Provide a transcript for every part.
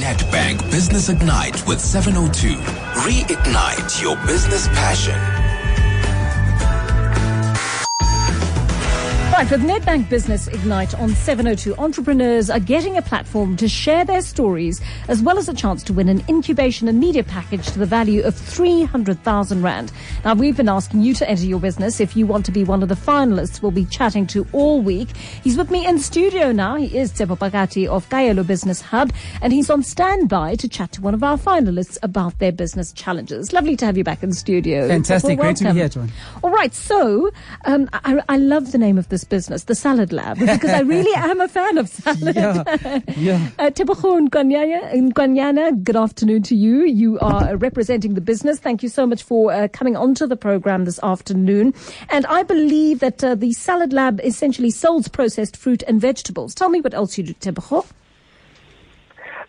Nedbank Business Ignite with 702. Reignite your business passion. Right, with Nedbank Business Ignite on 702, entrepreneurs are getting a platform to share their stories as well as a chance to win an incubation and media package to the value of 300,000 Rand. Now, we've been asking you to enter your business. If you want to be one of the finalists, we'll be chatting to all week. He's with me in studio now. He is Tshepo Phakathi of Kaelo Business Hub, and he's on standby to chat to one of our finalists about their business challenges. Lovely to have you back in studio. Fantastic. Well, Great to be here, John. All right, so um, I, I love the name of this business, the Salad Lab, because I really am a fan of salad. Yeah, yeah. Uh, Teboho Nkwanyana, Nkwanyana, good afternoon to you. You are representing the business. Thank you so much for uh, coming onto the program this afternoon. And I believe that uh, the Salad Lab essentially sells processed fruit and vegetables. Tell me what else you do, Teboho.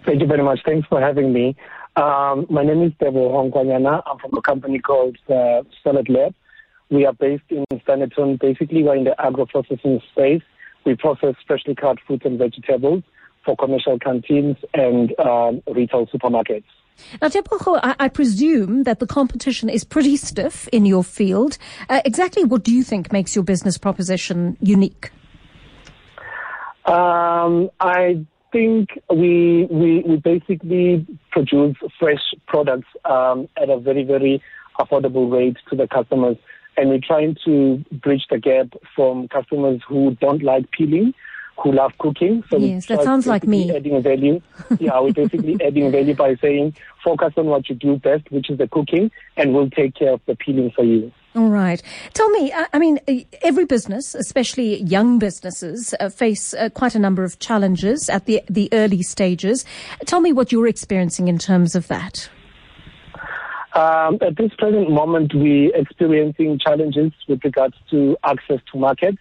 Thank you very much. Thanks for having me. Um, my name is Teboho Nkwanyana. I'm from a company called uh, Salad Lab. We are based in Standerton. Basically, we're in the agro-processing space. We process freshly cut fruits and vegetables for commercial canteens and um, retail supermarkets. Now, Teboho, I, I presume that the competition is pretty stiff in your field. Uh, exactly what do you think makes your business proposition unique? Um, I think we, we we basically produce fresh products um, at a very very affordable rate to the customers, and we're trying to bridge the gap from customers who don't like peeling, who love cooking. So Yes, that sounds like me. Adding value, yeah, we're basically adding value by saying focus on what you do best, which is the cooking, and we'll take care of the peeling for you. All right. Tell me, I, mean, every business, especially young businesses, uh, face uh, quite a number of challenges at the the early stages. Tell me what you're experiencing in terms of that. Um, at this present moment, we're experiencing challenges with regards to access to markets,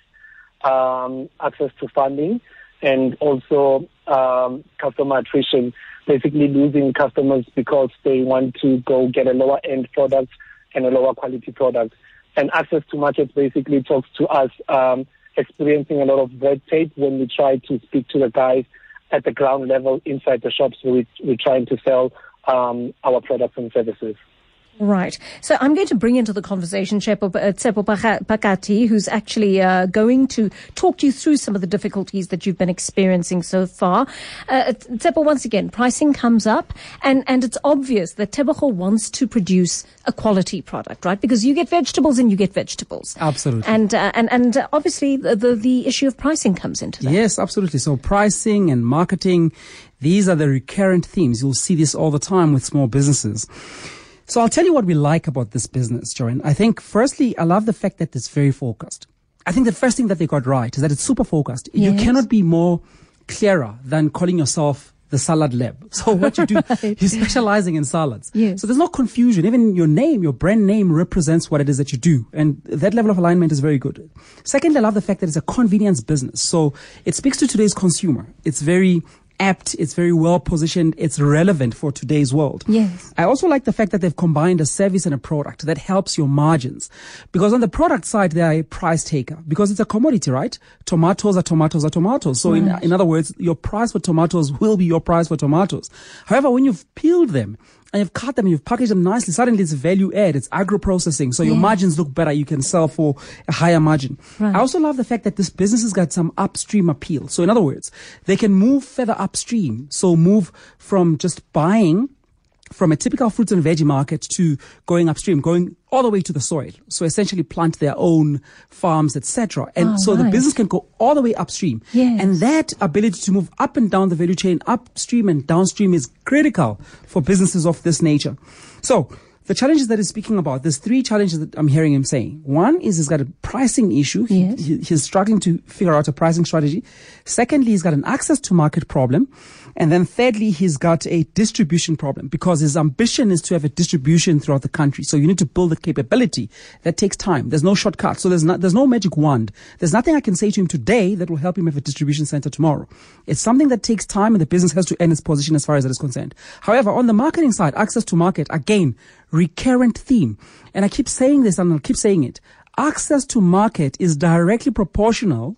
um, access to funding, and also um, customer attrition. Basically, losing customers because they want to go get a lower end product and a lower quality product. And access to markets basically talks to us um, experiencing a lot of red tape when we try to speak to the guys at the ground level inside the shops where we, we're trying to sell um, our products and services. Right. So I'm going to bring into the conversation Tshepo uh, Tshepo Phakathi, who's actually uh, going to talk you through some of the difficulties that you've been experiencing so far. Uh, Tshepo, once again, pricing comes up, and, and it's obvious that Teboho wants to produce a quality product, right? Because you get vegetables and you get vegetables. Absolutely. And uh, and and uh, obviously the, the the issue of pricing comes into that. Yes, absolutely. So pricing and marketing, these are the recurrent themes. You'll see this all the time with small businesses. So I'll tell you what we like about this business, Joanne. I think firstly, I love the fact that it's very focused. I think the first thing that they got right is that it's super focused. You cannot be more clearer than calling yourself the salad lab. So what you do, Right. you're specializing in salads. Yes. So there's no confusion. Even your name, your brand name represents what it is that you do. And that level of alignment is very good. Secondly, I love the fact that it's a convenience business. So it speaks to today's consumer. It's very apt. It's very well positioned. It's relevant for today's world. Yes. I also like the fact that they've combined a service and a product that helps your margins. Because on the product side, they are a price taker because it's a commodity, right? Tomatoes are tomatoes are tomatoes. So in, in other words, your price for tomatoes will be your price for tomatoes. However, when you've peeled them, and you've cut them, you've packaged them nicely. Suddenly it's value add, it's agro processing. So your margins look better. You can sell for a higher margin. Right. I also love the fact that this business has got some upstream appeal. So in other words, they can move further upstream. So move from just buying from a typical fruits and veggie market to going upstream, going all the way to the soil. So essentially plant their own farms, etc. And Oh, so the business can go all the way upstream. Yes. And that ability to move up and down the value chain, upstream and downstream is critical for businesses of this nature. So the challenges that he's speaking about, there's three challenges that I'm hearing him saying. One is he's got a pricing issue. He- Yes. he- he's struggling to figure out a pricing strategy. Secondly, he's got an access to market problem. And then thirdly, he's got a distribution problem because his ambition is to have a distribution throughout the country. So you need to build the capability. That takes time. There's no shortcut. So there's not, there's no magic wand. There's nothing I can say to him today that will help him have a distribution center tomorrow. It's something that takes time and the business has to end its position as far as that is concerned. However, on the marketing side, access to market, again, recurrent theme. And I keep saying this and I'll keep saying it. Access to market is directly proportional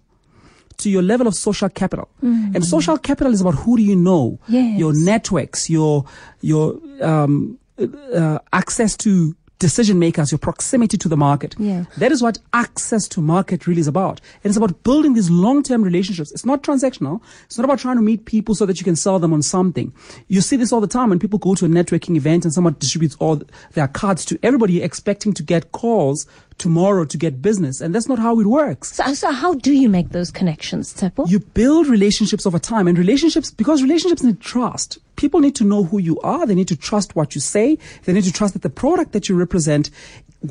to your level of social capital. And social capital is about who do you know, Yes. your networks, your your um, uh, access to decision makers, your proximity to the market. Yeah. That is what access to market really is about. And it's about building these long-term relationships. It's not transactional. It's not about trying to meet people so that you can sell them on something. You see this all the time when people go to a networking event and someone distributes all their cards to everybody expecting to get calls tomorrow to get business. And that's not how it works. So, so how do you make those connections, Tshepo? You build relationships over time and relationships, because relationships need trust. People need to know who you are. They need to trust what you say. They need to trust that the product that you represent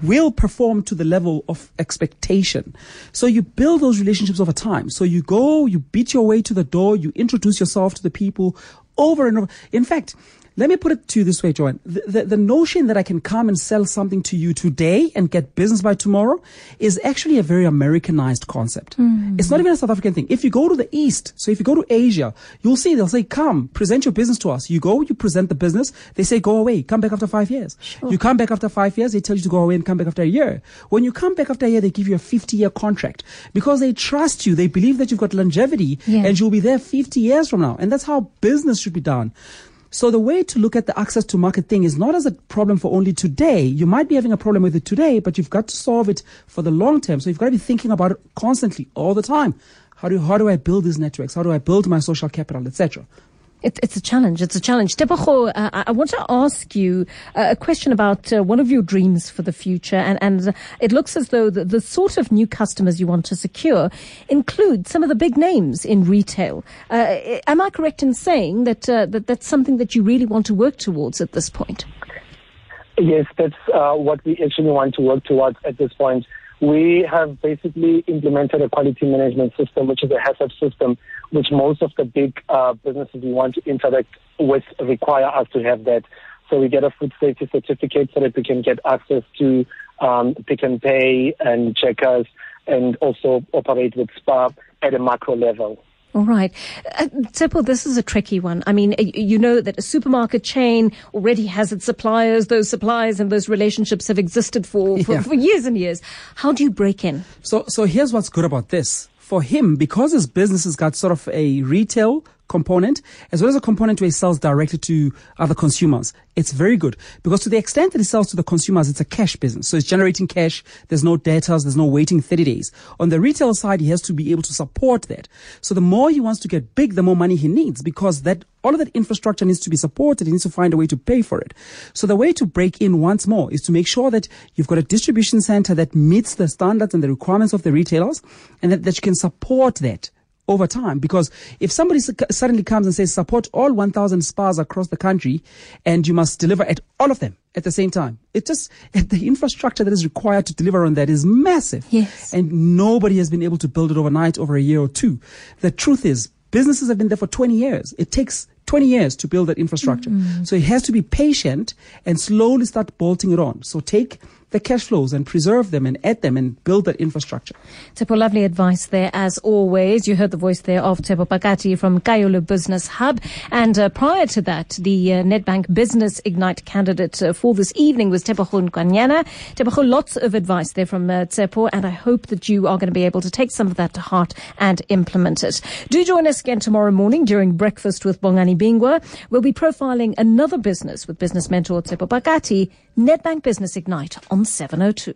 will perform to the level of expectation. So you build those relationships over time. So you go, you beat your way to the door, you introduce yourself to the people over and over. In fact, let me put it to you this way, Joanne. The, the, the notion that I can come and sell something to you today and get business by tomorrow is actually a very Americanized concept. Mm. It's not even a South African thing. If you go to the East, so if you go to Asia, you'll see they'll say, come, present your business to us. You go, you present the business. They say, go away. Come back after five years. You come back after five years. They tell you to go away and come back after a year. When you come back after a year, they give you a 50 year contract because they trust you. They believe that you've got longevity Yeah. and you'll be there 50 years from now. And that's how business should be done. So the way to look at the access to market thing is not as a problem for only today. You might be having a problem with it today, but you've got to solve it for the long term. So you've got to be thinking about it constantly, all the time. How do how do I build these networks? How do I build my social capital, etc. It, it's a challenge. It's a challenge. Teboho, uh, I want to ask you uh, a question about uh, one of your dreams for the future. And, and it looks as though the, the sort of new customers you want to secure include some of the big names in retail. Uh, am I correct in saying that, uh, that that's something that you really want to work towards at this point? Yes, that's uh, what we actually want to work towards at this point. We have basically implemented a quality management system, which is a HACCP system, which most of the big uh, businesses we want to interact with require us to have that. So we get a food safety certificate so that we can get access to um, Pick n Pay and checkers and also operate with SPAR at a macro level. All right. Uh, this is a tricky one. I mean, you know that a supermarket chain already has its suppliers. Those suppliers and those relationships have existed for, for, Yeah. for years and years. How do you break in? So, so here's what's good about this. For him, because his business has got sort of a retail component as well as a component where he sells directly to other consumers, it's very good because to the extent that it sells to the consumers, it's a cash business. So it's generating cash. There's no debtors. There's no waiting 30 days. On the retail side, he has to be able to support that. So the more he wants to get big, the more money he needs because that all of that infrastructure needs to be supported. He needs to find a way to pay for it. So the way to break in once more is to make sure that you've got a distribution center that meets the standards and the requirements of the retailers and that, that you can support that over time. Because if somebody suddenly comes and says support all 1,000 SPARs across the country and you must deliver at all of them at the same time, it just, the infrastructure that is required to deliver on that is massive. Yes. And nobody has been able to build it overnight over a year or two. The truth is, businesses have been there for 20 years. It takes 20 years to build that infrastructure. Mm-hmm. So it has to be patient and slowly start bolting it on. So take the cash flows and preserve them and add them and build that infrastructure. Tshepo, lovely advice there as always. You heard the voice there of Tshepo Phakathi from Kayolo Business Hub. And uh, prior to that, the uh, Nedbank Business Ignite candidate uh, for this evening was Teboho Nkwanyana. Teboho, lots of advice there from uh, Tshepo, and I hope that you are going to be able to take some of that to heart and implement it. Do join us again tomorrow morning during breakfast with Bongani Bingwa. We'll be profiling another business with business mentor Tshepo Phakathi, Nedbank Business Ignite on 702.